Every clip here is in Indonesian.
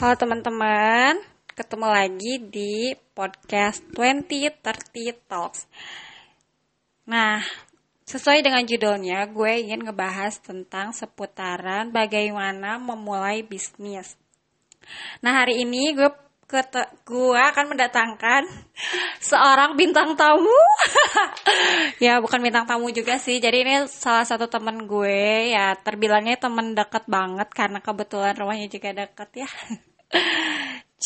Halo teman-teman, ketemu lagi di podcast 2030 Talks. Nah, sesuai dengan judulnya, gue ingin ngebahas tentang seputaran bagaimana memulai bisnis. Nah, hari ini gue gue akan mendatangkan seorang bintang tamu. ya, bukan bintang tamu juga sih. Jadi ini salah satu temen gue ya terbilangnya temen deket banget karena kebetulan rumahnya juga deket ya.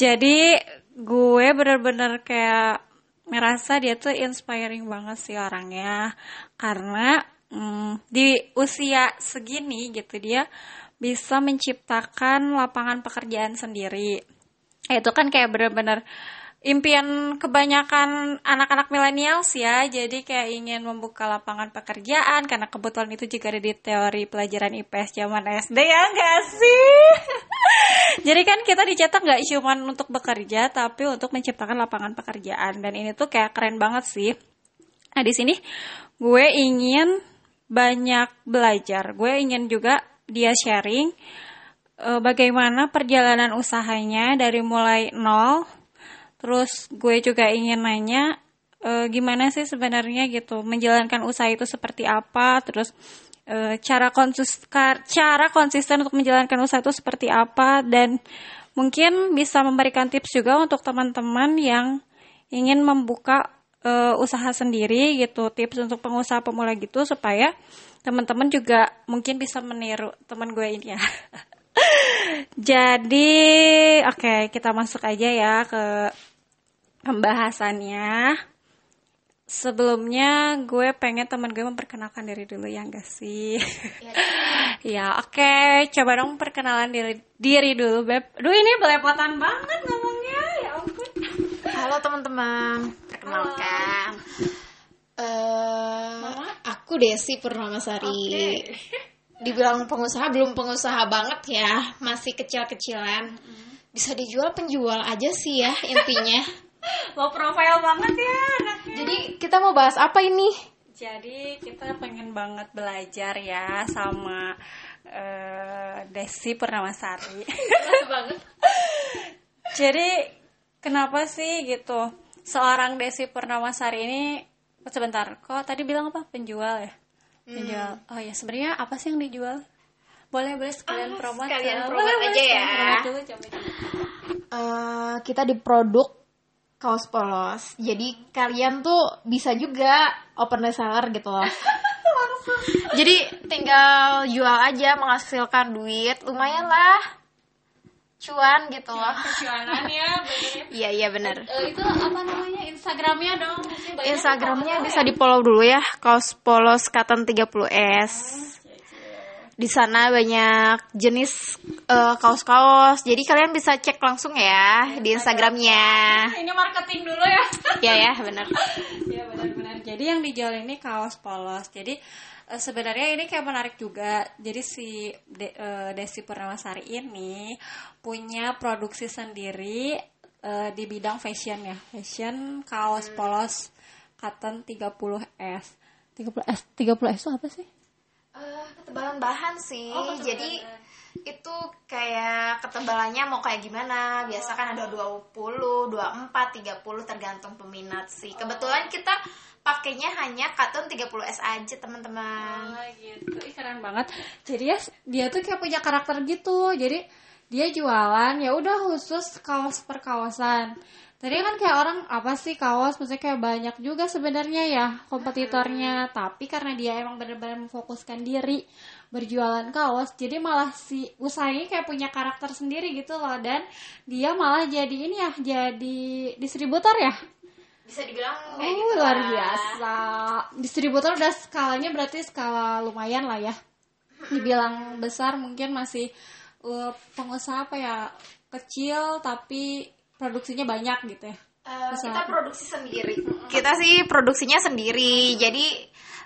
Jadi gue bener-bener kayak ngerasa dia tuh inspiring banget sih orangnya. Karena mm, di usia segini gitu dia bisa menciptakan lapangan pekerjaan sendiri. Itu kan kayak bener-bener impian kebanyakan anak-anak milenials ya. Jadi kayak ingin membuka lapangan pekerjaan karena kebetulan itu juga ada di teori pelajaran IPS zaman SD ya enggak sih? Jadi kan kita dicetak nggak cuma untuk bekerja tapi untuk menciptakan lapangan pekerjaan. Dan ini tuh kayak keren banget sih. Nah di sini gue ingin banyak belajar. Gue ingin juga dia sharing uh, bagaimana perjalanan usahanya dari mulai nol. Terus gue juga ingin nanya uh, gimana sih sebenarnya gitu menjalankan usaha itu seperti apa. Terus uh, cara konsis cara konsisten untuk menjalankan usaha itu seperti apa dan mungkin bisa memberikan tips juga untuk teman-teman yang ingin membuka uh, usaha sendiri gitu tips untuk pengusaha pemula gitu supaya teman-teman juga mungkin bisa meniru teman gue ini ya jadi oke okay, kita masuk aja ya ke pembahasannya. Sebelumnya gue pengen teman gue memperkenalkan diri dulu ya enggak sih? Ya oke. Okay. coba dong perkenalan diri diri dulu beb. Duh ini belepotan banget ngomongnya. Ya ampun. Halo teman-teman. Perkenalkan. Uh, aku Desi Purnamasari. Okay. dibilang pengusaha belum pengusaha banget ya. Masih kecil-kecilan. Bisa dijual penjual aja sih ya intinya low profile banget ya anaknya. Jadi kita mau bahas apa ini? Jadi kita pengen banget belajar ya sama uh, Desi Purnamasari. Banget. Jadi kenapa sih gitu? Seorang Desi Purnamasari ini sebentar kok tadi bilang apa? Penjual ya? Penjual. Hmm. oh ya sebenarnya apa sih yang dijual? Boleh boleh sekalian oh, promote sekalian promote aja ya. dulu, coba, coba. Uh, kita di produk kaos polos. Jadi kalian tuh bisa juga open reseller gitu loh. Jadi tinggal jual aja menghasilkan duit. Lumayan lah. Cuan gitu loh. cuanan ya iya iya benar. Uh, itu apa namanya? Instagramnya dong instagramnya bisa di follow dulu ya. Kaos polos cotton 30s di sana banyak jenis uh, kaos-kaos. Jadi kalian bisa cek langsung ya di instagramnya. Ini marketing dulu ya. Ya ya benar. Ya benar-benar. Jadi yang dijual ini kaos polos. Jadi uh, sebenarnya ini kayak menarik juga. Jadi si De, uh, Desi Purnamasari ini punya produksi sendiri uh, di bidang fashion ya. Fashion kaos hmm. polos cotton 30s 30s 30s itu apa sih Uh, ketebalan bahan sih. Oh, Jadi itu kayak ketebalannya mau kayak gimana. Biasa kan ada 20, 24, 30 tergantung peminat sih. Kebetulan kita pakainya hanya cotton 30S aja, teman-teman. Oh, gitu. Ih, keren banget. Jadi ya dia tuh kayak punya karakter gitu. Jadi dia jualan ya udah khusus kaos per kawasan. Tadi kan kayak orang apa sih kaos, maksudnya kayak banyak juga sebenarnya ya kompetitornya. Tapi karena dia emang benar-benar memfokuskan diri berjualan kaos, jadi malah si usahanya kayak punya karakter sendiri gitu loh. Dan dia malah jadi ini ya, jadi distributor ya. Bisa dibilang kayak oh, gitu luar biasa. Distributor udah skalanya berarti skala lumayan lah ya. Dibilang besar mungkin masih uh, pengusaha apa ya kecil tapi produksinya banyak gitu ya? Uh, kita produksi sendiri. Kita sih produksinya sendiri. Jadi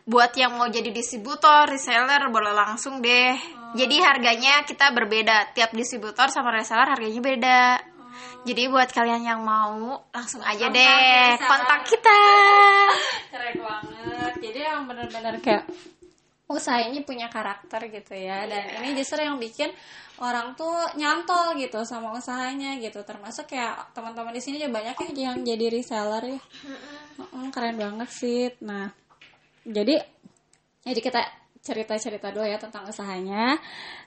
buat yang mau jadi distributor, reseller boleh langsung deh. Oh. Jadi harganya kita berbeda. Tiap distributor sama reseller harganya beda. Oh. Jadi buat kalian yang mau langsung aja kontak deh kontak kita. Keren banget. Jadi yang benar-benar kayak usaha ini punya karakter gitu ya dan ini justru yang bikin orang tuh nyantol gitu sama usahanya gitu. Termasuk kayak teman-teman di sini juga banyak ya yang jadi reseller ya. Mm, keren banget sih. Nah jadi jadi kita cerita-cerita dulu ya tentang usahanya.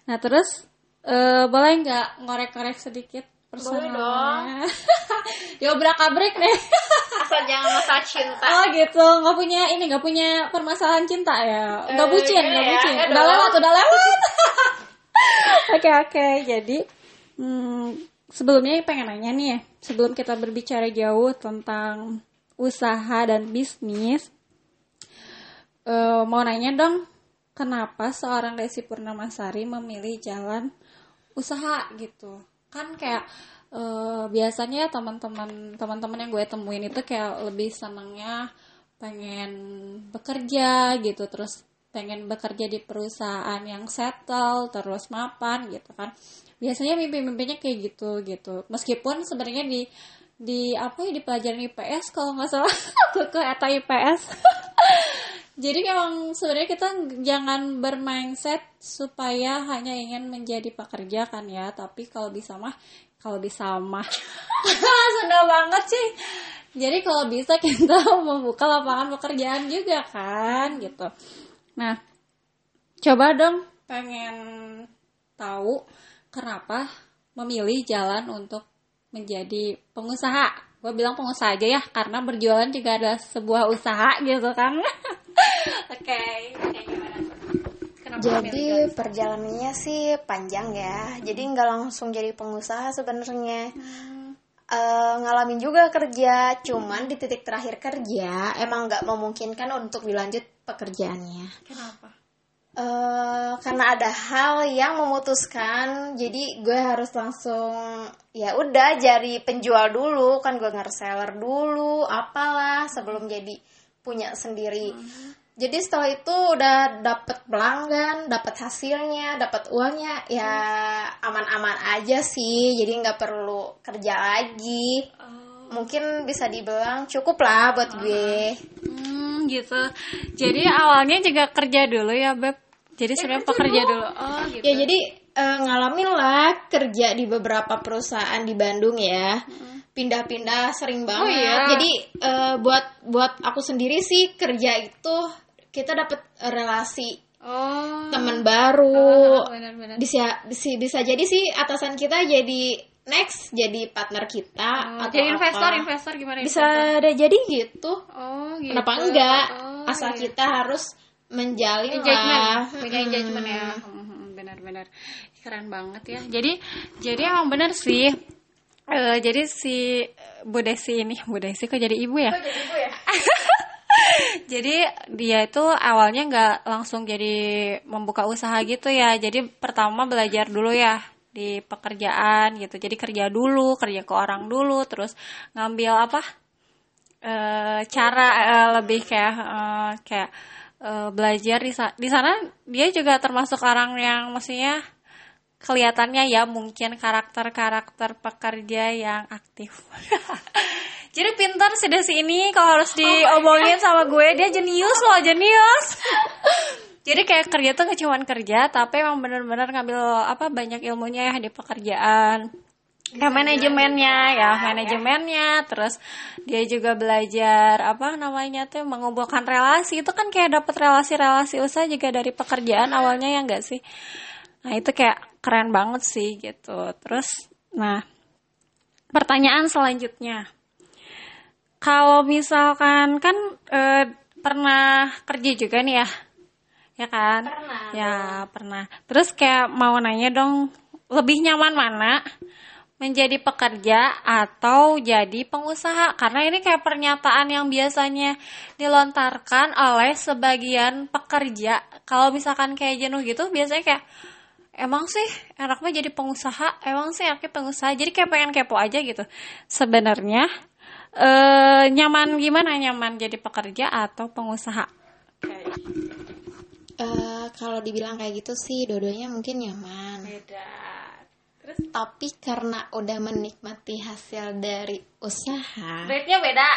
Nah terus eh, boleh nggak ngorek-ngorek sedikit personalnya? diobrak abrik deh. Asal jangan masalah cinta. Oh gitu, nggak punya ini nggak punya permasalahan cinta ya, nggak Eh, bucin, iya nggak ya, bucin, nggak udah dong. lewat, udah lewat. Oke oke, jadi hmm, sebelumnya pengen nanya nih, ya, sebelum kita berbicara jauh tentang usaha dan bisnis, eh, mau nanya dong, kenapa seorang Desi Purnamasari memilih jalan usaha gitu? Kan kayak eh, biasanya teman-teman teman-teman yang gue temuin itu kayak lebih senangnya pengen bekerja gitu. Terus pengen bekerja di perusahaan yang settle terus mapan gitu kan. Biasanya mimpi-mimpinya kayak gitu gitu. Meskipun sebenarnya di di apa ya di pelajaran IPS kalau nggak salah. Aku eta IPS jadi emang sebenarnya kita jangan bermindset supaya hanya ingin menjadi pekerja kan ya. Tapi kalau bisa mah kalau bisa mah. Sudah banget sih. Jadi kalau bisa kita membuka lapangan pekerjaan juga kan gitu nah coba dong pengen tahu kenapa memilih jalan untuk menjadi pengusaha gue bilang pengusaha aja ya karena berjualan juga adalah sebuah usaha gitu kan oke kayak gimana Kenapa memilih Jadi jalan? perjalanannya sih panjang ya. Jadi nggak langsung jadi pengusaha sebenarnya. Eh, ngalamin juga kerja, cuman di titik terakhir kerja emang nggak memungkinkan untuk dilanjut pekerjaannya. kenapa Eh, karena ada hal yang memutuskan, jadi gue harus langsung ya udah jadi penjual dulu, kan gue nge-reseller dulu, apalah sebelum jadi punya sendiri. Jadi setelah itu udah dapet pelanggan, dapet hasilnya, dapet uangnya, ya aman-aman aja sih. Jadi nggak perlu kerja lagi. Mungkin bisa dibilang cukup lah buat gue. Hmm, gitu. Jadi awalnya juga kerja dulu ya, Beb. Jadi sebenarnya pekerja dulu. Oh, gitu. Ya jadi eh, ngalamin lah kerja di beberapa perusahaan di Bandung ya. Pindah-pindah sering banget. iya? Jadi eh, buat buat aku sendiri sih kerja itu kita dapat relasi Oh. teman baru. Bisa bisa bisa jadi sih atasan kita jadi next jadi partner kita Oh, atau jadi investor, apa. investor gimana? Bisa investor? deh jadi gitu. Oh, gitu. Kenapa enggak? Oh, Asal iya. kita harus menjalin engagement, lah. punya engagement ya. Benar-benar keren banget ya. Jadi jadi emang benar sih. Eh, jadi si Bu Desi ini, Bu Desi kok jadi ibu ya? jadi dia itu awalnya nggak langsung jadi membuka usaha gitu ya. Jadi pertama belajar dulu ya di pekerjaan gitu. Jadi kerja dulu, kerja ke orang dulu, terus ngambil apa? eh, cara eh, lebih kayak eh, kayak eh, belajar di di sana dia juga termasuk orang yang maksudnya kelihatannya ya mungkin karakter-karakter pekerja yang aktif. Jadi pintar sih Desi ini kalau harus diomongin sama gue dia jenius loh jenius. Jadi kayak kerja tuh gak cuman kerja tapi emang bener-bener ngambil apa banyak ilmunya ya di pekerjaan. Ya manajemennya ya manajemennya terus dia juga belajar apa namanya tuh mengumpulkan relasi. Itu kan kayak dapat relasi-relasi usaha juga dari pekerjaan awalnya ya enggak sih? Nah itu kayak keren banget sih gitu. Terus nah pertanyaan selanjutnya. Kalau misalkan kan eh, pernah kerja juga nih ya ya kan? Pernah. ya pernah. terus kayak mau nanya dong lebih nyaman mana? Menjadi pekerja atau jadi pengusaha? Karena ini kayak pernyataan yang biasanya dilontarkan oleh sebagian pekerja. Kalau misalkan kayak jenuh gitu biasanya kayak emang sih enaknya jadi pengusaha? Emang sih enaknya pengusaha? Jadi kayak pengen kepo aja gitu. Sebenarnya eh nyaman gimana? Nyaman jadi pekerja atau pengusaha Eh, kalau dibilang kayak gitu sih dua-duanya mungkin nyaman. beda. Terus? Tapi karena udah menikmati hasil dari usaha, rate nya beda.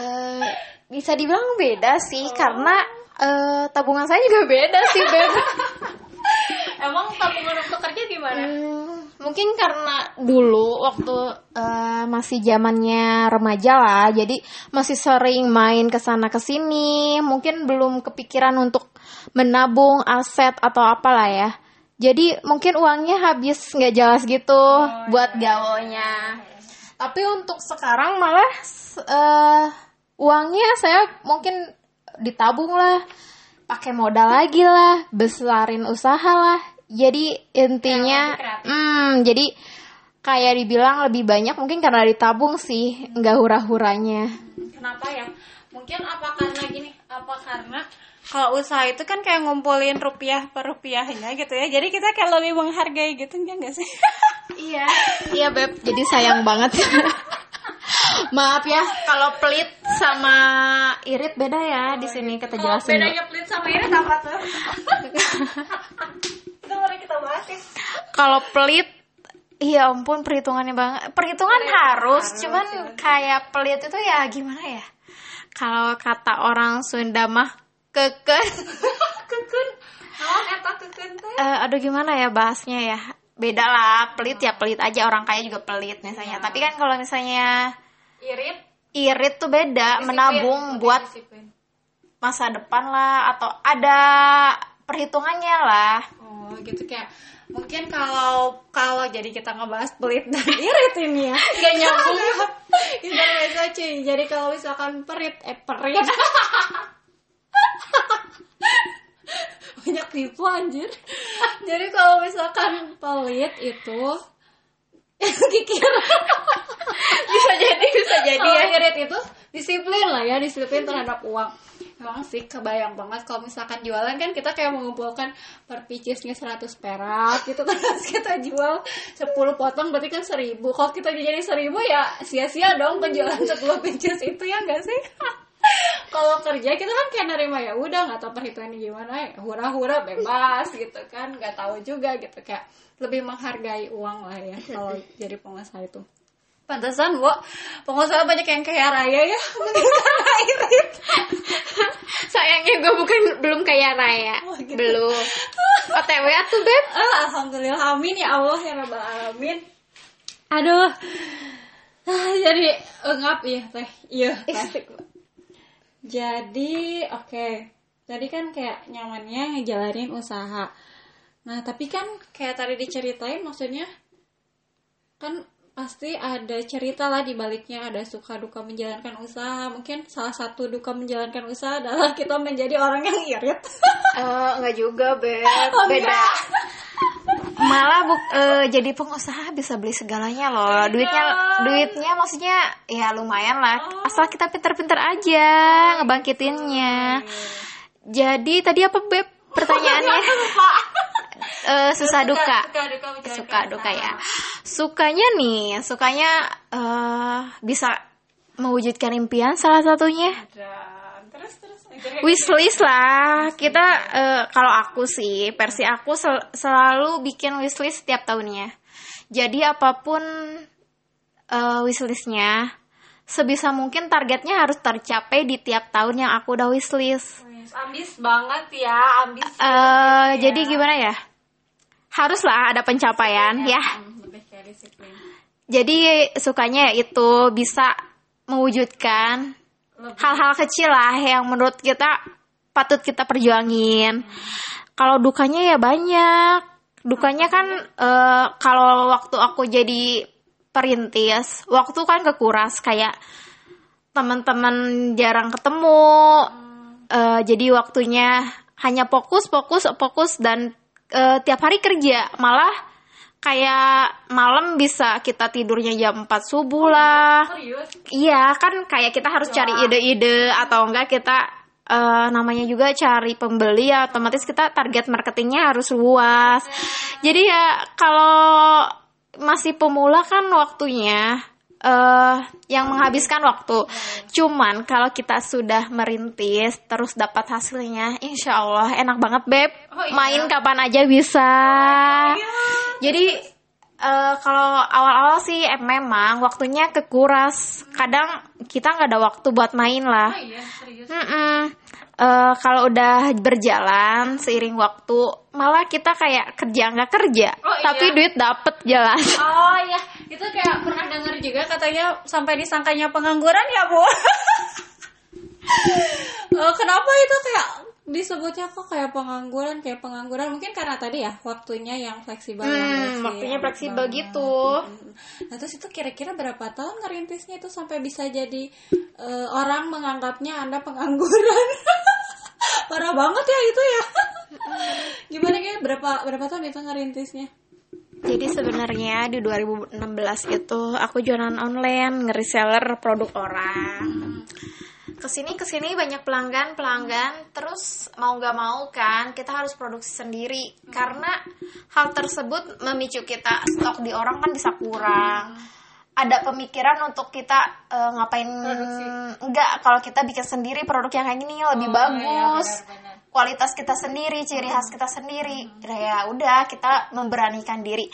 eh bisa dibilang beda sih karena eh, tabungan saya juga beda sih beb. Emang tabungan untuk kerja gimana? Hmm, mungkin karena dulu waktu eh, masih zamannya remaja lah, jadi masih sering main ke sana ke sini, mungkin belum kepikiran untuk menabung aset atau apalah ya. Jadi mungkin uangnya habis nggak jelas gitu buat gaulnya. Tapi untuk sekarang malah eh, uangnya saya mungkin ditabung lah, pakai modal lagi lah, besarin usaha lah. Jadi intinya, hmm, jadi kayak dibilang lebih banyak mungkin karena ditabung sih, nggak hura-huranya. Kenapa ya? Mungkin apa karena gini? Apa karena kalau usaha itu kan kayak ngumpulin rupiah per rupiahnya gitu ya. Jadi kita kayak lebih menghargai gitu ya nggak sih? Iya, iya beb. Jadi sayang banget. Maaf ya, kalau pelit sama irit beda ya di sini kita jelasin. bedanya pelit sama ini apa tuh? itu kita bahas ya. Kalau pelit Iya ampun perhitungannya banget Perhitungan harus, harus, Cuman ya. kayak pelit itu ya gimana ya Kalau kata orang Sunda mah Keken Kekun. Oh, eta kekun teh. Eh, Aduh gimana ya bahasnya ya Beda lah Pelit ya pelit aja Orang kaya juga pelit misalnya Tapi kan kalau misalnya Irit. Irit tuh beda Disiplin. Menabung buat Disiplin. masa depan lah Atau ada perhitungannya lah Oh gitu kayak mungkin kalau kalau jadi kita ngebahas pelit dan irit ini ya Gak nyambung. Intermezzo cuy. Jadi kalau misalkan perit eh perit. Banyak tipu anjir. Jadi kalau misalkan pelit itu kikir. Bisa jadi bisa jadi ya. Irit itu disiplin lah ya disiplin terhadap uang Emang sih kebayang banget. Kalau misalkan jualan kan kita kayak mengumpulkan per picisnya 100 perak gitu terus kita jual 10 potong berarti kan 1000 kalau kita jadi 1000 ya sia-sia dong penjualan 10 picis itu ya enggak sih? Kalau kerja kita kan kayak nerima ya udah nggak tahu perhitungannya gimana ya hura-hura bebas gitu kan. Nggak tahu juga gitu kayak lebih menghargai uang lah ya kalau jadi pengusaha itu Pantesan, Bu. Pengusaha banyak yang kaya raya ya. Karena irit. Sayangnya gue bukan belum kaya raya Oh, gitu. Belum OTW tuh beb Ah, Alhamdulillah. Amin ya Allah ya Rabbal Alamin. Aduh. Ah, jadi engap ya teh. Iya. Jadi, oke. Tadi kan kayak nyamannya ngejalanin usaha. Nah, tapi kan kayak tadi diceritain maksudnya kan pasti ada cerita lah di baliknya ada suka duka menjalankan usaha. Mungkin salah satu duka menjalankan usaha adalah kita menjadi orang yang irit. Enggak juga beb. Oh, Beda. Malah buk, eh, jadi pengusaha bisa beli segalanya loh. Duitnya duitnya maksudnya ya lumayan lah. Asal kita pinter-pinter aja ngebangkitinnya. Jadi tadi apa beb pertanyaannya? Eh, susah duka. suka duka suka duka ya. Sukanya nih sukanya eh bisa mewujudkan impian salah satunya. Terus terus. Wishlist lah. Kita eh, kalau aku sih versi aku sel- selalu bikin wishlist setiap tahunnya. Jadi apa pun eh, wishlistnya sebisa mungkin targetnya harus tercapai di tiap tahun yang aku udah wishlist Wih, ambis banget ya ambis eh jadi gimana ya haruslah ada pencapaian ya Hmm, lebih kayak disiplin Jadi sukanya ya itu bisa mewujudkan hal-hal kecil lah yang menurut kita patut kita perjuangin. Kalau dukanya ya banyak. Dukanya kan eh, kalau waktu aku jadi perintis, waktu kan kekuras kayak teman-teman jarang ketemu. Eh, jadi waktunya hanya fokus, fokus, fokus dan eh, tiap hari kerja. Malah kayak malam bisa kita tidurnya jam 4 subuh lah. serius Iya, kan kayak kita harus cari ide-ide atau enggak kita eh, namanya juga cari pembeli ya otomatis kita target marketingnya harus luas. Jadi ya kalau masih pemula kan waktunya eh yang menghabiskan waktu. Cuman kalau kita sudah merintis terus dapat hasilnya, insya Allah enak banget beb. Oh, iya. Main kapan aja bisa. Jadi Eh, kalau awal-awal sih eh, memang waktunya kekuras. Kadang kita nggak ada waktu buat main lah. iya serius Mm-mm. Eh, kalau udah berjalan seiring waktu, malah kita kayak kerja nggak kerja, Oh, iya. tapi duit dapet jelas. Oh iya, itu kayak pernah dengar juga katanya sampai disangkanya pengangguran ya bu. Eh, kenapa itu kayak disebutnya kok kayak pengangguran kayak pengangguran mungkin karena tadi ya waktunya yang fleksibel Hmm, sih? waktunya fleksibel banget. gitu. Nah terus itu kira-kira berapa tahun ngerintisnya itu sampai bisa jadi eh, orang menganggapnya anda pengangguran? Parah banget ya itu ya. Gimana ya berapa berapa tahun itu ngerintisnya? Jadi sebenarnya di 2016 itu aku jualan online, nge-reseller produk orang. Ke sini ke sini banyak pelanggan pelanggan, terus mau nggak mau kan kita harus produksi sendiri karena hal tersebut memicu kita stok di orang kan bisa kurang. Ada pemikiran untuk kita eh, ngapain enggak kalau kita bikin sendiri produk yang kayak gini lebih Oh, bagus iya, benar-benar. Kualitas kita sendiri, ciri khas kita sendiri. Nah, ya udah kita memberanikan diri.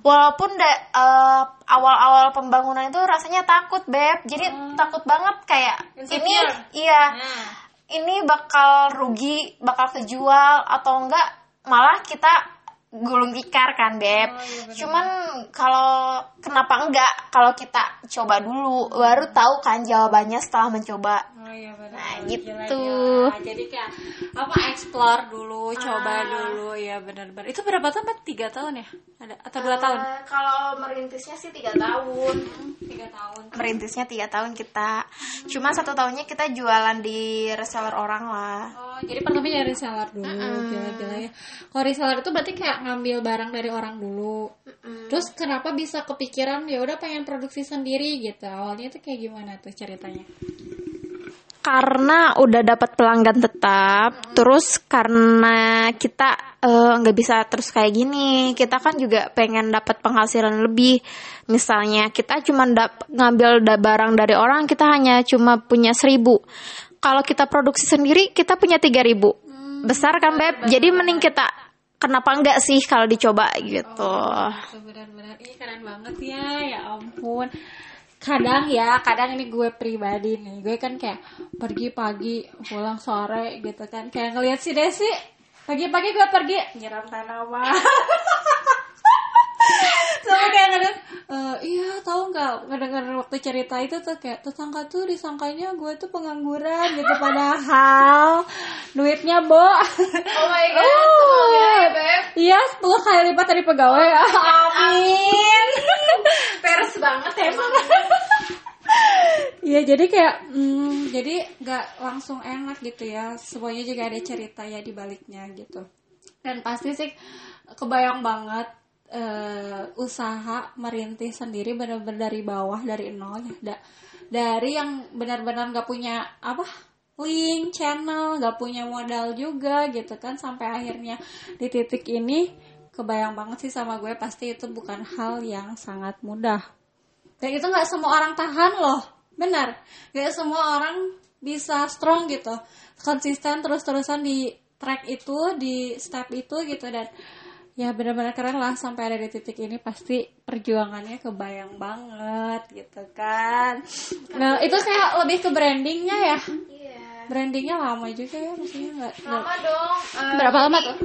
Walaupun da- eh, awal-awal pembangunan itu rasanya takut, Beb. Jadi takut banget kayak ini iya. Nah. Ini bakal rugi, bakal kejual atau enggak malah kita gulung tikar kan, Beb. Oh, iya. Cuman kalau kenapa enggak kalau kita coba dulu baru tahu kan jawabannya setelah mencoba. Oh iya benar. Nah, Gila, gitu. gila. Jadi kayak apa explore dulu, coba Ah. dulu ya benar-benar. Itu berapa tahun? Mbak? Tiga tahun ya? Ada atau dua tahun? Eh, kalau merintisnya sih tiga tahun. Tiga tahun. Merintisnya tiga tahun kita. Cuma satu tahunnya kita jualan di reseller orang lah. Oh, jadi pertamanya dari reseller dulu, gila-gila ya. Kalau reseller itu berarti kayak ngambil barang dari orang dulu. Terus kenapa bisa kepikiran ya udah pengen produksi sendiri gitu? Awalnya itu kayak gimana tuh ceritanya? Karena udah dapat pelanggan tetap, terus karena kita eh, nggak bisa terus kayak gini, kita kan juga pengen dapat penghasilan lebih. Misalnya kita cuma dap- ngambil da- barang dari orang, kita hanya cuma punya seribu. Kalau kita produksi sendiri, kita punya tiga ribu. Besar kan beb? Jadi mending kita kenapa enggak sih kalau dicoba gitu. Itu benar-benar ih keren banget ya, ya ampun. Kadang ya, kadang ini gue pribadi nih, gue kan kayak pergi pagi, pulang sore gitu kan. Kayak ngeliat si Desi, pagi-pagi gue pergi nyiram tanaman. Sama kayak ngeliat, "Eh, iya tahu nggak ngedenger waktu cerita itu tuh kayak tetangga tuh disangkanya gue tuh pengangguran gitu padahal duitnya bo Oh my god, Oh. beb. Iya, 10 kali lipat dari pegawai. Amin. Peres banget emang. Iya, jadi kayak hmm, jadi nggak langsung enak gitu ya. Semuanya juga ada cerita ya di baliknya gitu. Dan pasti sih kebayang banget eh, usaha merintis sendiri benar-benar dari bawah dari nol ya. Da- dari yang benar-benar nggak punya apa link channel nggak punya modal juga gitu kan sampai akhirnya di titik ini kebayang banget sih sama gue pasti itu bukan hal yang sangat mudah dan itu nggak semua orang tahan loh benar nggak semua orang bisa strong gitu konsisten terus-terusan di track itu di step itu gitu dan ya benar-benar keren lah sampai ada di titik ini. Pasti perjuangannya kebayang banget gitu kan. Nah itu kayak lebih ke brandingnya ya? Iya. brandingnya lama juga ya maksudnya nggak Lama dong. eh, berapa lama tuh?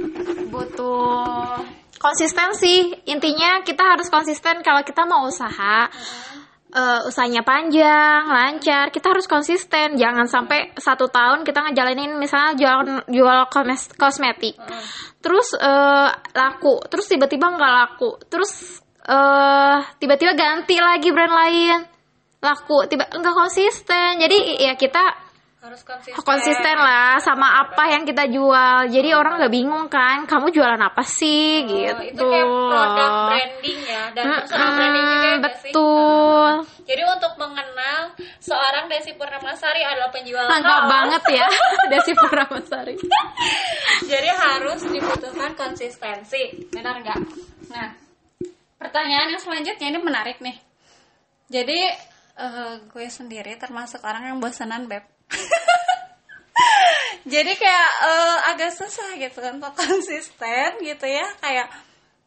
butuh konsistensi. Intinya kita harus konsisten kalau kita mau usaha eh, usahanya panjang lancar kita harus konsisten. Jangan sampai satu tahun kita ngejalanin misalnya jual jual kosmetik. Terus eh, laku. Terus tiba-tiba nggak laku. Terus eh tiba-tiba ganti lagi brand lain. Laku. Tiba nggak konsisten. Jadi ya kita harus konsisten konsisten lah sama apa yang kita jual jadi orang nggak bingung kan kamu jualan apa sih Oh, gitu itu kayak produk branding ya dan personal branding juga ya nggak sih? betul Jadi untuk mengenal seorang Desi Purnamasari adalah penjual lengkap banget ya Desi Puramasari Jadi harus dibutuhkan konsistensi, benar nggak? Nah, pertanyaan yang selanjutnya ini menarik nih. Jadi eh, gue sendiri termasuk orang yang bosanan beb. Jadi kayak eh, agak susah gitu kan untuk konsisten gitu ya kayak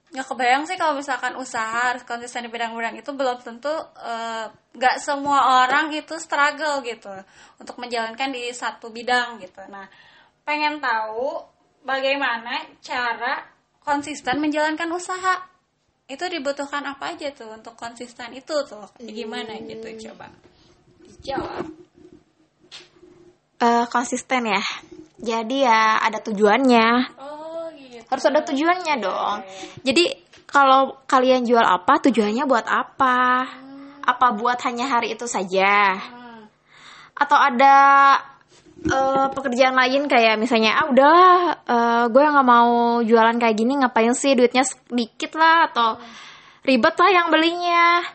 Ya kebayang sih kalau misalkan usaha harus konsisten di bidang-bidang itu belum tentu eh, nggak semua orang itu struggle gitu untuk menjalankan di satu bidang gitu. Nah, pengen tahu bagaimana cara konsisten menjalankan usaha. Itu dibutuhkan apa aja tuh untuk konsisten itu tuh? Gimana gitu coba. Dijawab. Eh, konsisten ya. Jadi ya ada tujuannya. Oh, gitu. Harus ada tujuannya dong. Jadi kalau kalian jual apa, tujuannya buat apa? Apa buat hanya hari itu saja? Hmm. Atau ada eh, pekerjaan lain kayak misalnya ah udah eh, gue nggak mau jualan kayak gini ngapain sih duitnya sedikit lah atau ribet lah yang belinya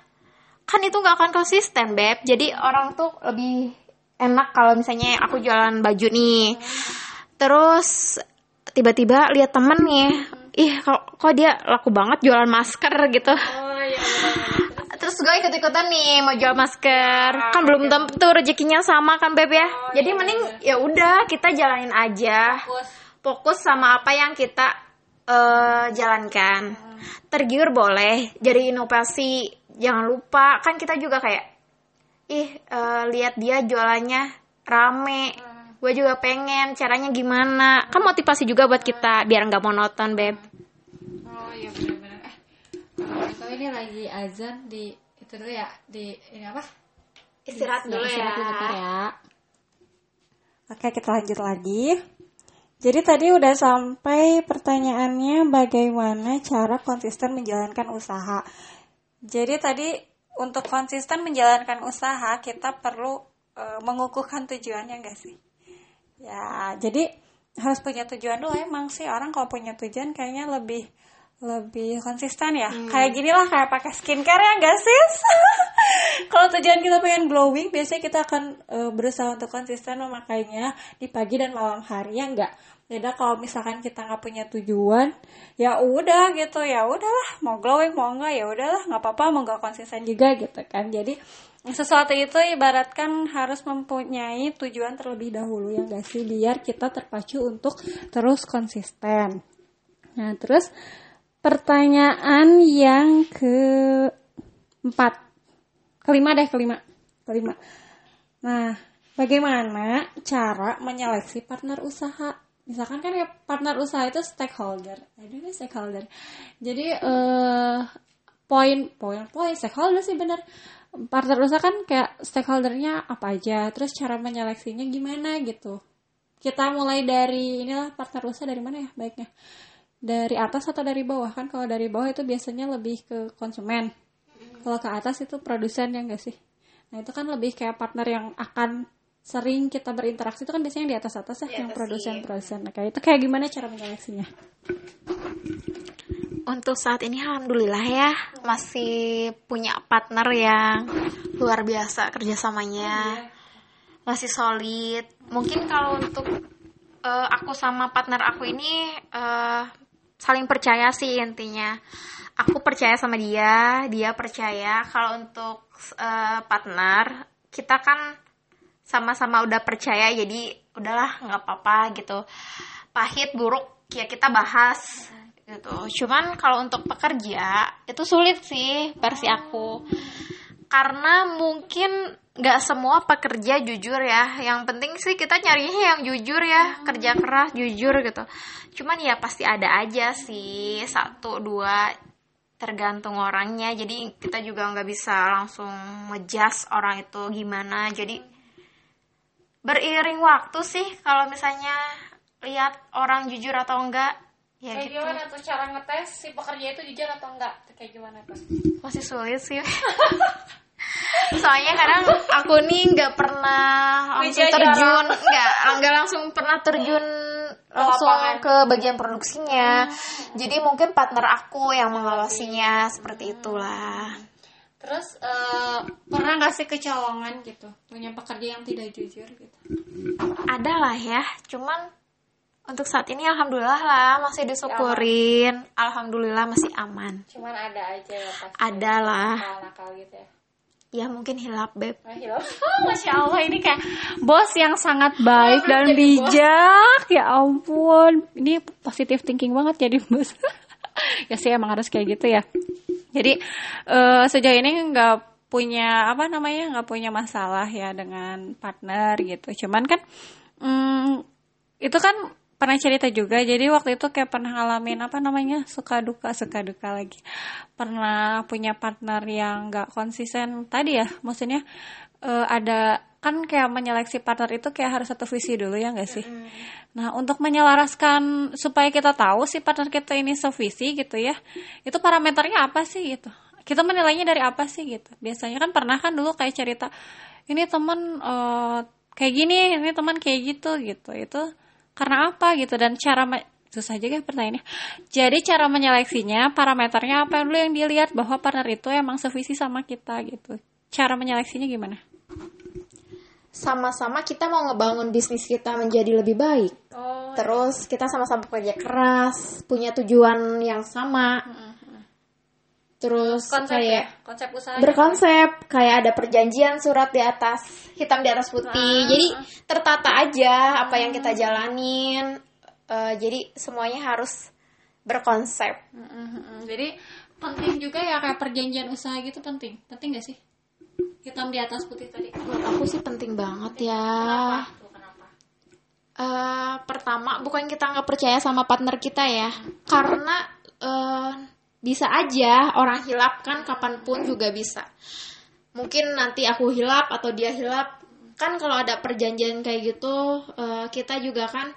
kan itu nggak akan konsisten beb jadi orang tuh lebih enak kalau misalnya aku jualan baju nih. Terus tiba-tiba lihat temen nih ih kok kok dia laku banget jualan masker gitu. Oh, iya benar-benar. terus gue ikut-ikutan nih mau jual masker. Kan belum tentu rezekinya sama kan beb ya? Jadi mending ya udah kita jalanin aja. Fokus. fokus sama apa yang kita eh, jalankan. Tergiur boleh jadi inovasi jangan lupa. Kan kita juga kayak ih eh, lihat dia jualannya rame gue juga pengen caranya gimana kan motivasi juga buat kita biar nggak monoton beb Oh iya benar-benar. Eh, tahu ini lagi azan di itu dulu ya di ini apa? istirahat dulu ya ya. Oke kita lanjut lagi. Jadi tadi udah sampai pertanyaannya bagaimana cara konsisten menjalankan usaha. Jadi tadi untuk konsisten menjalankan usaha kita perlu eh, mengukuhkan tujuannya enggak sih? Ya, jadi harus punya tujuan dulu emang sih orang kalau punya tujuan kayaknya lebih lebih konsisten ya. Kayak gini lah kayak pakai skincare ya enggak sih? kalau tujuan kita pengen glowing, biasanya kita akan eh, berusaha untuk konsisten memakainya di pagi dan malam hari ya enggak. Beda kalau misalkan kita nggak punya tujuan, ya udah gitu, ya udahlah mau glowing mau enggak ya udahlah nggak apa-apa mau nggak konsisten juga gitu kan. Jadi sesuatu itu ibaratkan harus mempunyai tujuan terlebih dahulu ya enggak sih? Biar kita terpacu untuk terus konsisten. Nah, terus pertanyaan yang keempat. Kelima deh kelima. Kelima. Nah bagaimana cara menyeleksi partner usaha misalkan kan ya partner usaha itu stakeholder. Aduh stakeholder. Jadi eh poin poin poin stakeholder sih bener. Partner usaha kan kayak stakeholdernya apa aja terus cara menyeleksinya gimana gitu. Kita mulai dari inilah partner usaha dari mana ya baiknya? Dari atas atau dari bawah? Kan kalau dari bawah itu biasanya lebih ke konsumen. Kalau ke atas itu produsen ya enggak sih? Nah itu kan lebih kayak partner yang akan sering kita berinteraksi itu kan biasanya yang di atas atas ya Di yang atas, produsen iya. produsen nah, kayak itu kayak gimana cara menyeleksinya Untuk saat ini alhamdulillah ya masih punya partner yang luar biasa kerjasamanya masih solid. Mungkin kalau untuk eh, aku sama partner aku ini eh, saling percaya sih intinya. Aku percaya sama dia, dia percaya. Kalau untuk eh, partner kita kan sama-sama udah percaya jadi udahlah nggak apa-apa gitu. Pahit buruk ya kita bahas gitu. Cuman kalau untuk pekerja itu sulit sih versi aku. Karena mungkin nggak semua pekerja jujur ya. Yang penting sih kita nyarinya yang jujur ya, kerja keras, jujur gitu. Cuman ya pasti ada aja sih satu dua tergantung orangnya. Jadi kita juga nggak bisa langsung ngejudge orang itu gimana. Jadi beriring waktu sih kalau misalnya lihat orang jujur atau enggak. Ya kayak gitu. gimana tuh cara ngetes si pekerja itu jujur atau enggak? Kayak gimana tuh? Masih sulit sih. Soalnya kadang aku nih nggak pernah langsung terjun. Nggak nggak langsung pernah terjun langsung lapangan. ke bagian produksinya. Jadi mungkin partner aku yang mengawasinya seperti itulah terus eh, pernah nggak sih kecolongan gitu? Punya pekerja yang tidak jujur gitu? Ada lah ya cuman untuk saat ini alhamdulillah lah masih disyukurin. Alhamdulillah masih aman. Cuman ada aja ya pasti ada lah. nakal gitu ya? Ya mungkin hilap beb. Masya Allah ini kayak bos yang sangat baik Oh, dan bos. bijak. Ya ampun. Ini positive thinking banget jadi bos. Ya sih emang harus kayak gitu ya jadi eh, sejauh ini nggak punya apa namanya nggak punya masalah ya dengan partner gitu. Cuman kan mm, itu kan pernah cerita juga. Jadi waktu itu kayak pernah ngalamin apa namanya suka duka suka duka lagi. Pernah punya partner yang nggak konsisten tadi ya maksudnya eh, ada kan kayak menyeleksi partner itu kayak harus satu visi dulu ya nggak sih? Nah untuk menyelaraskan supaya kita tahu si partner kita ini sevisi gitu ya itu parameternya apa sih gitu? Kita menilainya dari apa sih gitu? Biasanya kan pernah kan dulu kayak cerita ini teman eh, kayak gini ini teman kayak gitu gitu. Itu karena apa gitu? Dan cara susah juga ya pertanyaannya. Jadi cara menyeleksinya parameternya apa dulu yang dilihat bahwa partner itu emang sevisi sama kita gitu? Cara menyeleksinya gimana sama-sama kita mau ngebangun bisnis kita menjadi lebih baik. Oh terus kita sama-sama kerja keras punya tujuan yang sama. Terus konsep kayak ya? Konsep usaha berkonsep kayak ada perjanjian surat di atas hitam di atas putih. Ah. jadi tertata aja apa yang kita jalanin. Eh, jadi semuanya harus berkonsep. Jadi penting juga ya kayak perjanjian usaha gitu penting. Penting gak sih hitam di atas putih tadi. Menurut aku sih penting banget ya. Tuh, kenapa? Eh, pertama bukan kita nggak percaya sama partner kita ya. Karena eh, bisa aja orang hilap kan kapan pun juga bisa. Mungkin nanti aku hilap atau dia hilap. Kan kalau ada perjanjian kayak gitu eh, kita juga kan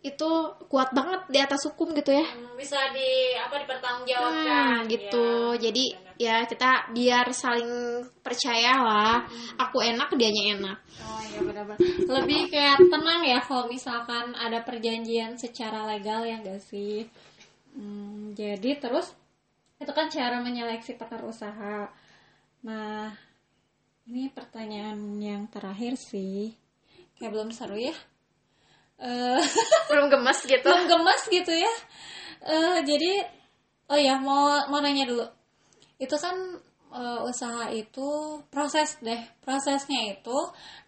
itu kuat banget di atas hukum gitu ya. Hmm, bisa di apa dipertanggungjawabkan. Hmm, gitu. Jadi ya kita biar saling percaya lah aku enak dianya enak Oh iya benar-benar. Lebih kayak tenang ya kalau misalkan ada perjanjian secara legal ya enggak sih? Hmm, jadi terus itu kan cara menyeleksi partner usaha. Nah, ini pertanyaan yang terakhir sih. Kayak belum seru ya. Eh, belum gemes gitu belum gemes gitu ya. Eh, jadi oh ya mau mau nanya dulu. Itu kan eh, usaha itu proses deh. Prosesnya itu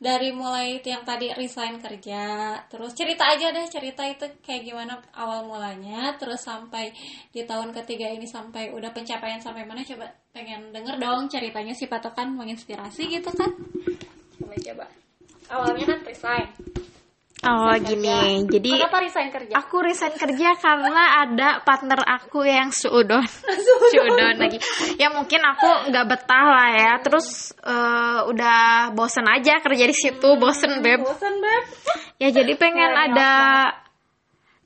dari mulai yang tadi resign kerja, terus cerita aja deh cerita itu kayak gimana awal mulanya, terus sampai di tahun ketiga ini sampai udah pencapaian sampai mana coba pengen denger dong ceritanya si patokan menginspirasi gitu kan. Coba coba. Awalnya kan resign. Oh Resign gini, kerja. jadi Kenapa resign kerja? aku resign kerja karena ada partner aku yang seudon, seudon lagi. Ya mungkin aku nggak betah lah ya. Terus eh, udah bosen aja kerja di situ, bosen beb. Bosan, Beb. Ya jadi pengen Nyari ada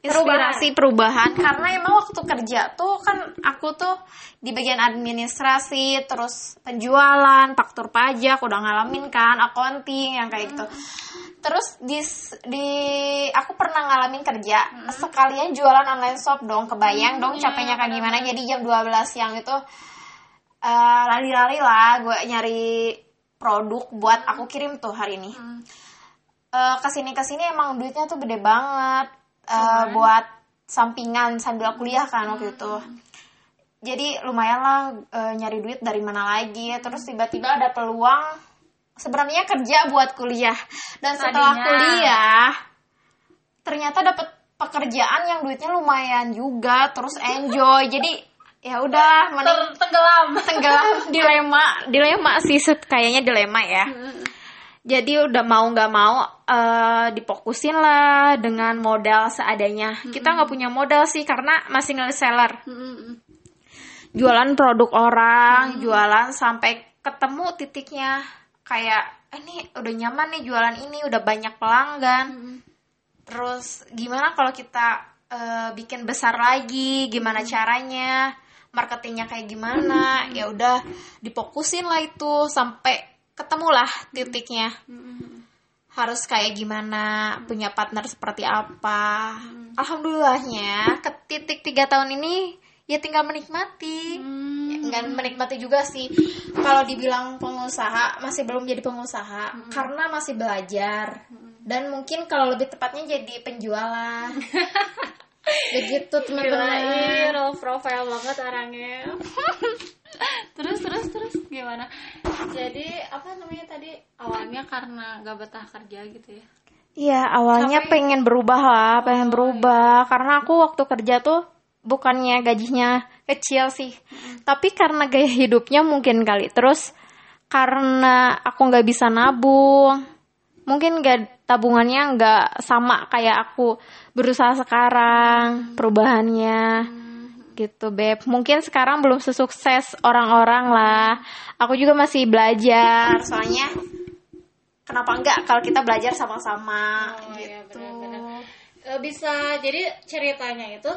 inspirasi perubahan. karena emang waktu kerja tuh kan aku tuh di bagian administrasi, terus penjualan, faktur pajak udah ngalamin kan, accounting yang kayak gitu. Terus di di aku pernah ngalamin kerja sekalian jualan online shop dong, kebayang dong capeknya kayak gimana. Jadi jam 12 siang itu eh, lari-lari lah gue nyari produk buat aku kirim tuh hari ini. Eh ke sini ke sini emang duitnya tuh gede banget eh, buat sampingan sambil kuliah kan waktu itu. Jadi lumayan lah eh, nyari duit dari mana lagi. Terus tiba-tiba ada peluang sebenarnya kerja buat kuliah. Dan setelah Tadinya. kuliah ternyata dapat pekerjaan yang duitnya lumayan juga terus enjoy. Jadi ya udah mending tenggelam. tenggelam. Dilema dilema sih kayaknya dilema ya. Jadi udah mau nggak mau eh, difokusin lah dengan modal seadanya. Kita nggak punya modal sih karena masih nge-seller. Jualan produk orang jualan sampai ketemu titiknya kayak "Eh, ini udah nyaman nih jualan ini udah banyak pelanggan. Terus gimana kalau kita eh, bikin besar lagi? Gimana caranya? Marketingnya kayak gimana? Ya udah difokusin lah itu sampai ketemulah titiknya. Harus kayak gimana? Punya partner seperti apa? Alhamdulillahnya ke titik tiga tahun ini ya tinggal menikmati Nggak menikmati juga sih. Kalau dibilang pengusaha masih belum jadi pengusaha karena masih belajar. Dan mungkin kalau lebih tepatnya jadi penjualan. Begitu teman-teman. Low profile banget orangnya. terus terus terus gimana? Jadi apa namanya tadi? Awalnya karena gak betah kerja gitu ya? Iya awalnya Sampai- pengen berubah lah pengen berubah. karena aku waktu kerja tuh bukannya gajinya kecil sih. Tapi karena gaya hidupnya mungkin kali. Terus karena aku nggak bisa nabung mungkin gak tabungannya nggak sama kayak aku berusaha sekarang perubahannya gitu beb. Mungkin sekarang belum sesukses orang-orang lah. Aku juga masih belajar soalnya kenapa enggak kalau kita belajar sama-sama Oh, iya, gitu. benar-benar. Eh, bisa jadi ceritanya itu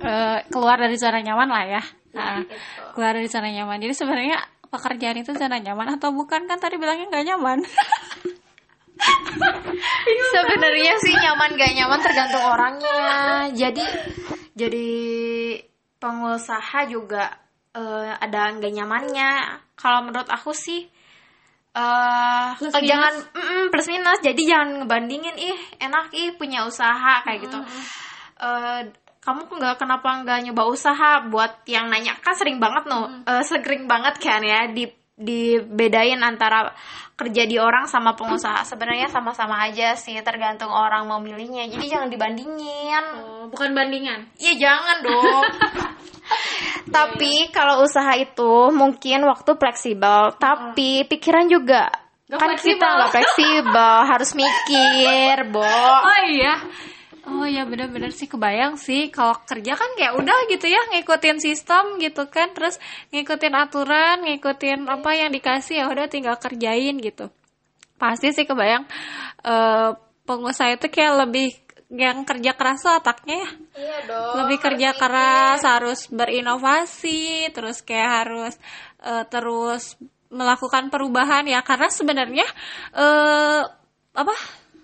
eh, keluar dari zona nyaman lah ya. Nah, gitu. keluar dari zona nyaman. Jadi sebenarnya pekerjaan itu zona nyaman atau bukan kan tadi bilangnya nggak nyaman. sebenarnya sih nyaman gak nyaman tergantung orangnya jadi jadi pengusaha juga eh, ada nggak nyamannya kalau menurut aku sih eh Plus eh, minus? jangan mm, plus minus. Jadi jangan ngebandingin ih enak ih punya usaha kayak gitu. Eh, kamu nggak kenapa nggak nyoba usaha? Buat yang nanya kan sering banget no. Eh, sering banget kan ya di dibedain antara kerja di orang sama pengusaha. Sebenarnya sama-sama aja sih tergantung orang mau milihnya. Jadi jangan dibandingin. Oh, bukan bandingan. Iya jangan dong. tapi kalau usaha itu mungkin waktu fleksibel, tapi pikiran juga Gak kan fleksibel. kita nggak fleksibel, harus mikir, Bo. Oh iya. Oh iya benar-benar sih kebayang sih kalau kerja kan kayak udah gitu ya ngikutin sistem gitu kan terus ngikutin aturan ngikutin apa yang dikasih ya udah tinggal kerjain gitu pasti sih kebayang eh, pengusaha itu kayak lebih yang kerja keras tuh otaknya ya Iya dong. lebih kerja keras harus berinovasi terus kayak harus eh, terus melakukan perubahan ya karena sebenarnya eh apa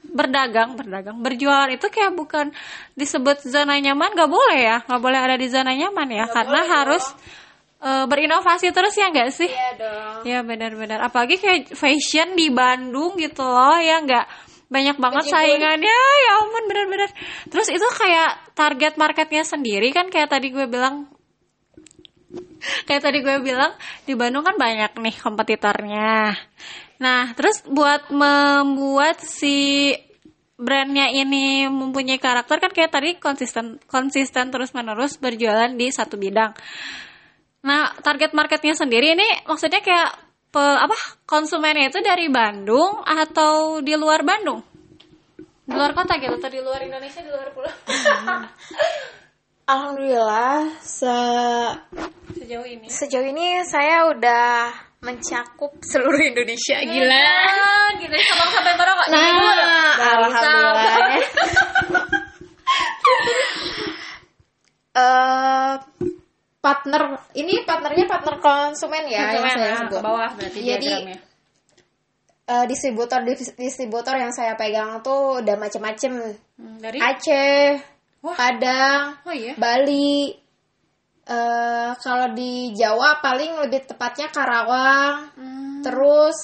berdagang berdagang berjualan itu kayak bukan disebut zona nyaman gak boleh ya nggak boleh ada di zona nyaman ya karena harus eh, berinovasi terus ya nggak sih Iya dong. Ya benar-benar. Apalagi kayak fashion di Bandung gitu loh ya nggak banyak banget saingannya ya ampun benar-benar. Terus itu kayak target marketnya sendiri kan kayak tadi gue bilang kayak tadi gue bilang di Bandung kan banyak nih kompetitornya. Nah terus buat membuat si brandnya ini mempunyai karakter kan kayak tadi konsisten konsisten terus menerus berjualan di satu bidang. Nah, target marketnya sendiri ini maksudnya kayak pe- apa konsumennya itu dari Bandung atau di luar Bandung? Di luar kota gitu atau di luar Indonesia, di luar pulau? Alhamdulillah se- Sejauh ini. sejauh ini saya udah mencakup seluruh Indonesia gila. Ah, gitu. Sabang sampai Merauke. Nah, dari alhamdulillah. Eh partner ini partnernya partner konsumen ya yang Konsumen, saya ah, sebut. bawah berarti Jadi diagramnya. eh, distributor dis- distributor yang saya pegang tuh udah macem-macem Hmm, dari Aceh, Wah. Padang, Oh iya. Bali. eh kalau di Jawa paling lebih tepatnya Karawang, Hmm. terus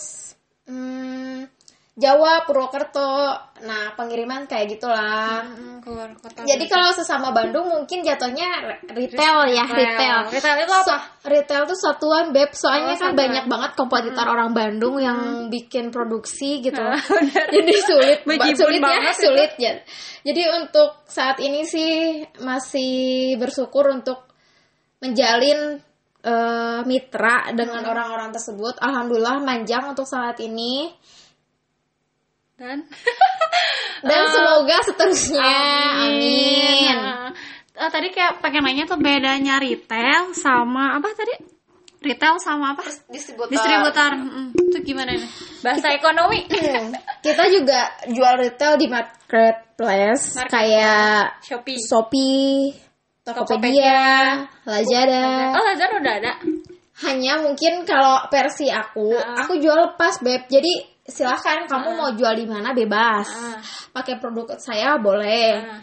hmm, Jawa Purwokerto. Nah pengiriman kayak gitulah. Hmm, keluar kota. Jadi kalau sesama Bandung mungkin jatuhnya re- retail ya, retail. Retail itu apa? So- retail tuh satuan beb, soalnya Oh, kan satuan. banyak banget kompetitor orang Bandung yang bikin produksi gitu. Jadi sulit, sulit ya, sulit ya. Jadi untuk saat ini sih masih bersyukur untuk menjalin eh, mitra dengan orang-orang tersebut. Alhamdulillah manjang untuk saat ini Dan dan semoga seterusnya. Amin. Nah, eh, tadi kayak pengen nanya tuh bedanya retail sama apa tadi? Retail sama apa? Distributor. Distributor. Mm, itu gimana nih? Bahasa ekonomi. Hmm. Kita juga jual retail di marketplace Marketplace. kayak Shopee. Shopee, Tokopedia, Lazada. Oh, Lazada udah ada. Hanya mungkin kalau versi aku, Ah. aku jual lepas beb. Jadi silahkan kamu mau jual di mana bebas. Ah. Pakai produk saya boleh. Ah.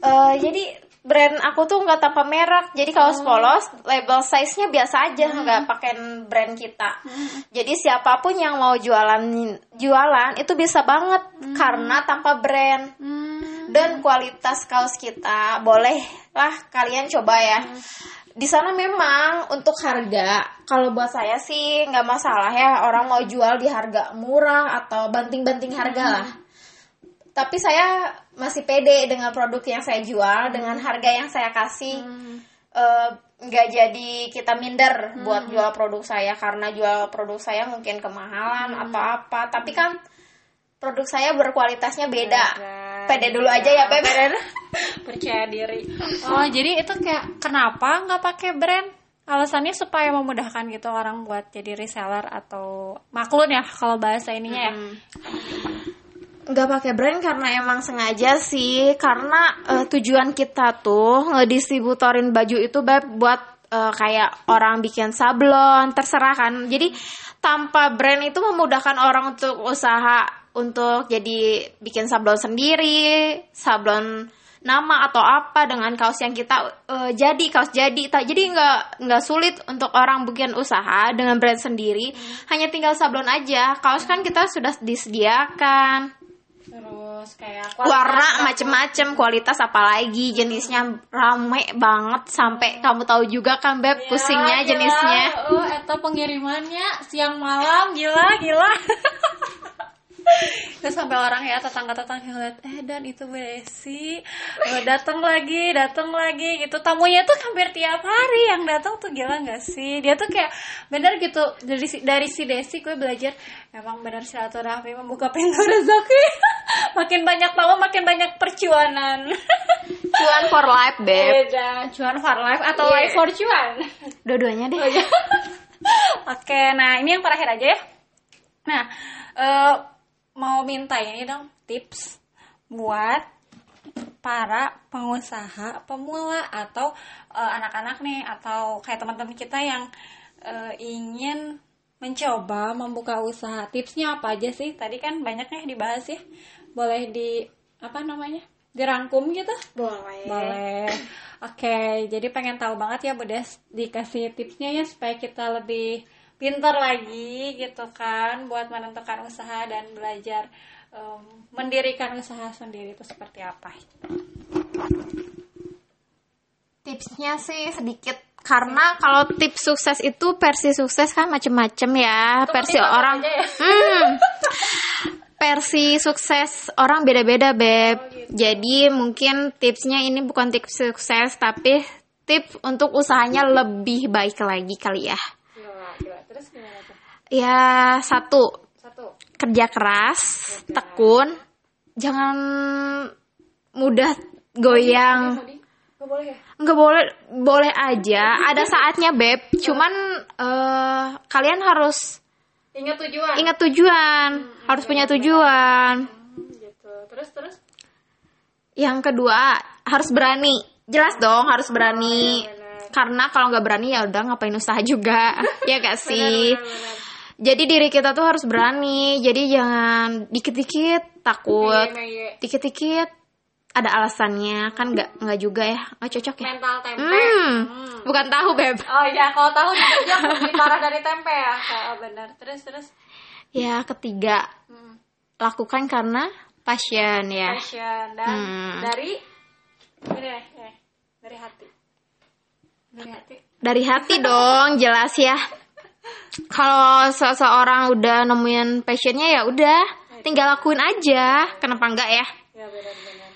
Eh, jadi brand aku tuh nggak tanpa merek. Jadi kalau polos label size-nya biasa aja, nggak pakai brand kita. Jadi siapa pun yang mau jualan jualan itu bisa banget karena tanpa brand Hmm. dan kualitas kaos kita boleh lah kalian coba ya. Di sana memang untuk harga kalau buat saya sih nggak masalah ya orang mau jual di harga murah atau banting-banting harga lah. tapi saya masih pede dengan produk yang saya jual dengan harga yang saya kasih. Eh, nggak jadi kita minder buat jual produk saya karena jual produk saya mungkin kemahalan atau apa. Tapi kan produk saya berkualitasnya beda. Beda, pede dulu aja ya beb. Percaya diri. Oh jadi itu kayak kenapa nggak pakai brand? Alasannya supaya memudahkan gitu orang buat jadi reseller atau maklun ya kalau bahasa ininya ya. Nggak pakai brand karena emang sengaja sih. Karena eh, tujuan kita tuh ngedistributorin baju itu beb buat eh, kayak orang bikin sablon terserah kan. Jadi tanpa brand itu memudahkan orang untuk usaha untuk jadi bikin sablon sendiri sablon nama atau apa dengan kaos yang kita eh, jadi kaos jadi. Tak jadi nggak nggak sulit untuk orang bikin usaha dengan brand sendiri. Hanya tinggal sablon aja. Kaos kan kita sudah disediakan. Terus kayak warna macem-macem kualitas apalagi jenisnya rame banget sampai kamu tahu juga kan beb pusingnya jenisnya. Oh atau pengirimannya siang malam. Gila gila Terus sampai orang ya tetangga-tetangga yang ngeliat eh dan itu Besi eh, datang lagi datang lagi gitu. Tamunya tuh hampir tiap hari yang datang tuh gila nggak sih? Dia tuh kayak bener gitu dari si- dari si Desi gue belajar emang bener silaturahmi membuka pintu rezeki. Makin banyak tamu makin banyak percuanan. Cuan for life beb. Beda cuan for life atau Iya. life for cuan? Dua-duanya deh. Oke, nah ini yang terakhir aja ya. Nah, eh, mau minta ini dong tips buat para pengusaha pemula atau eh, anak-anak nih atau kayak teman-teman kita yang eh, ingin mencoba membuka usaha. Tipsnya apa aja sih? Tadi kan banyak nih dibahas ya. Boleh di apa namanya? Dirangkum gitu? boleh Boleh. Oke, jadi pengen tahu banget ya Bu Des dikasih tipsnya ya supaya kita lebih pintar lagi gitu kan buat menentukan usaha dan belajar em, mendirikan usaha sendiri itu seperti apa. tipsnya sih sedikit karena kalau tips sukses itu versi sukses kan macem-macem ya versi penting banget orang ya. Hmm. versi sukses orang beda-beda beb jadi mungkin tipsnya ini bukan tips sukses tapi tips untuk usahanya lebih baik lagi kali ya. Terus gimana tuh? ya satu Satu. kerja keras tekun jangan mudah goyang Gak boleh ya? boleh boleh aja ada saatnya beb cuman eh, kalian harus Ingat tujuan. ingat tujuan harus punya tujuan Hmm, gitu. Terus terus. yang kedua harus berani jelas dong harus berani benar. Karena kalau nggak berani ya udah ngapain usaha juga ya gak sih Benar, benar. jadi diri kita tuh harus berani jadi jangan dikit-dikit takut Iya, iya. dikit-dikit ada alasannya kan nggak nggak juga ya nggak cocok ya Mental tempe. hmm, Hmm. bukan tahu beb Oh iya, kalau tahu juga lebih parah dari tempe ya. Oh, benar. Terus terus. ya ketiga Hmm. lakukan karena passion ya Passion dan Hmm. dari ini deh, eh, dari hati. Dari hati. dari hati dong jelas ya kalau seseorang udah nemuin passionnya ya udah tinggal lakuin aja kenapa enggak ya Ya benar-benar.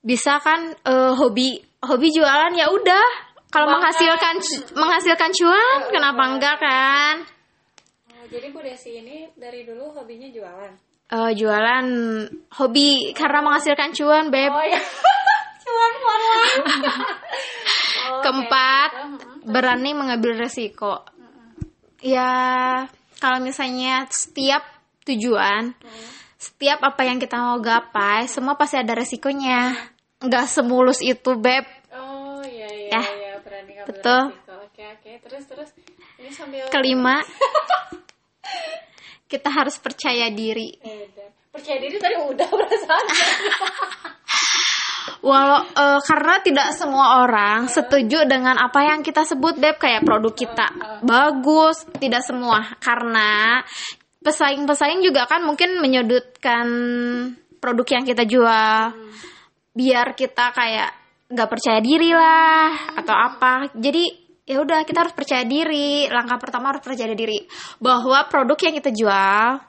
bisa kan eh, hobi hobi jualan ya udah kalau menghasilkan menghasilkan cuan kenapa enggak kan Oh, jadi Bu Desi ini dari dulu hobinya jualan. Eh, jualan hobi karena menghasilkan cuan beb Oh iya. Cuan online. Keempat gitu. Berani mengambil resiko ya kalau misalnya setiap tujuan setiap apa yang kita mau gapai semua pasti ada resikonya nggak semulus itu beb Oh iya iya Ya. iya berani ngambil Betul. resiko. Oke oke terus terus ini sambil kelima kita harus percaya diri Edan. Percaya diri tadi udah perasaan. walau eh, karena tidak semua orang setuju dengan apa yang kita sebut beb kayak produk kita bagus tidak semua. Karena pesaing-pesaing juga kan mungkin menyudutkan produk yang kita jual. Biar kita kayak nggak percaya diri lah atau apa. Jadi ya udah kita harus percaya diri. Langkah pertama harus percaya diri bahwa produk yang kita jual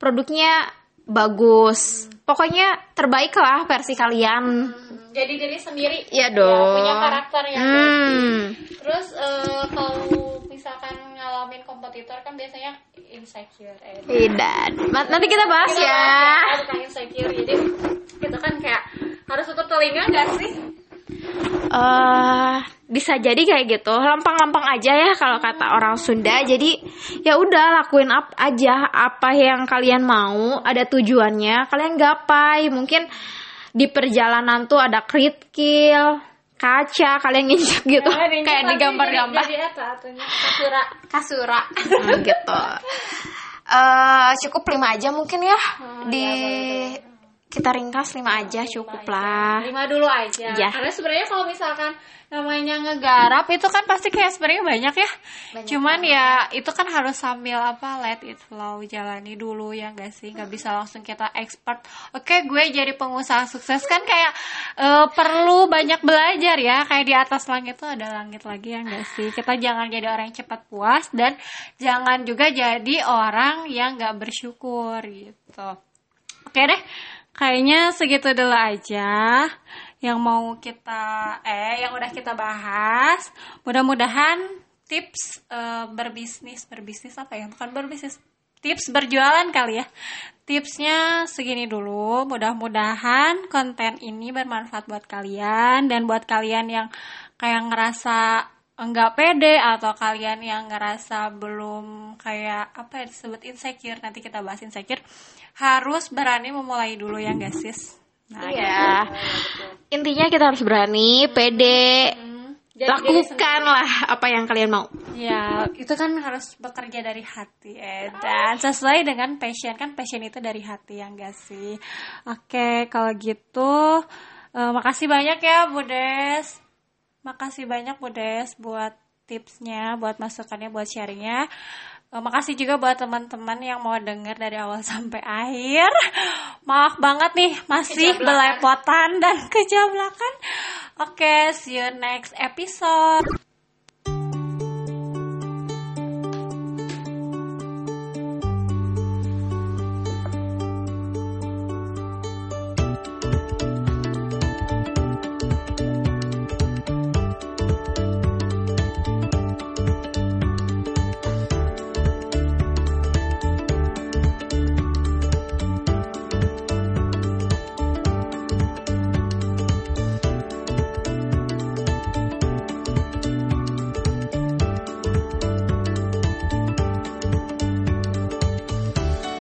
produknya bagus pokoknya terbaik lah versi kalian. Jadi diri sendiri. Iya dong. punya karakter yang hmm. terus eh, kalau misalkan ngalamin kompetitor kan biasanya insecure eh, tidak. Ma- nanti kita bahas Kita ya. bahas ya, insecure. Jadi kita kan kayak harus tutup telinga gak sih? Eh bisa jadi kayak gitu. Lampang-lampang aja ya kalau kata orang Sunda. Jadi ya udah lakuin ap aja apa yang kalian mau ada tujuannya. Kalian gapai. Mungkin di perjalanan tuh ada kritkil kaca kalian nginjek gitu. Ini kayak di gambar-gambar kasura. Kasura. Hmm, gitu. Eh cukup lima aja mungkin ya di kita ringkas lima aja cukup lah lima dulu aja. Ya. karena sebenarnya kalau misalkan namanya ngegarap itu kan pasti kayak sebenarnya banyak ya. Cuman ya itu kan harus sambil apa let it flow jalani dulu ya enggak sih? Nggak bisa langsung kita expert. Oke gue jadi pengusaha sukses. Kan kayak eh, perlu banyak belajar ya. Kayak di atas langit tuh ada langit lagi ya enggak sih? Kita jangan jadi orang yang cepat puas dan jangan juga jadi orang yang nggak bersyukur gitu. Oke deh, kayaknya segitu dulu aja yang mau kita eh yang udah kita bahas. Mudah-mudahan tips eh, berbisnis, berbisnis apa ya? Bukan berbisnis, tips berjualan kali ya. Tipsnya segini dulu. Mudah-mudahan konten ini bermanfaat buat kalian dan buat kalian yang kayak ngerasa enggak pede atau kalian yang ngerasa belum kayak apa ya disebut insecure nanti kita bahas insecure harus berani memulai dulu ya enggak sis nah Iya. Intinya kita harus berani, pede, Hmm, jadi lakukanlah apa yang kalian mau. Ya, itu kan harus bekerja dari hati eh, dan sesuai dengan passion kan passion itu dari hati yang gak sih. Oke, kalau gitu eh, makasih banyak ya Bu Des. Makasih banyak Bu Des buat tipsnya, buat masukannya, buat sharingnya. Eh, makasih juga buat teman-teman yang mau denger dari awal sampai akhir. Maaf banget nih masih belepotan dan kejablakan. Oke, see you next episode.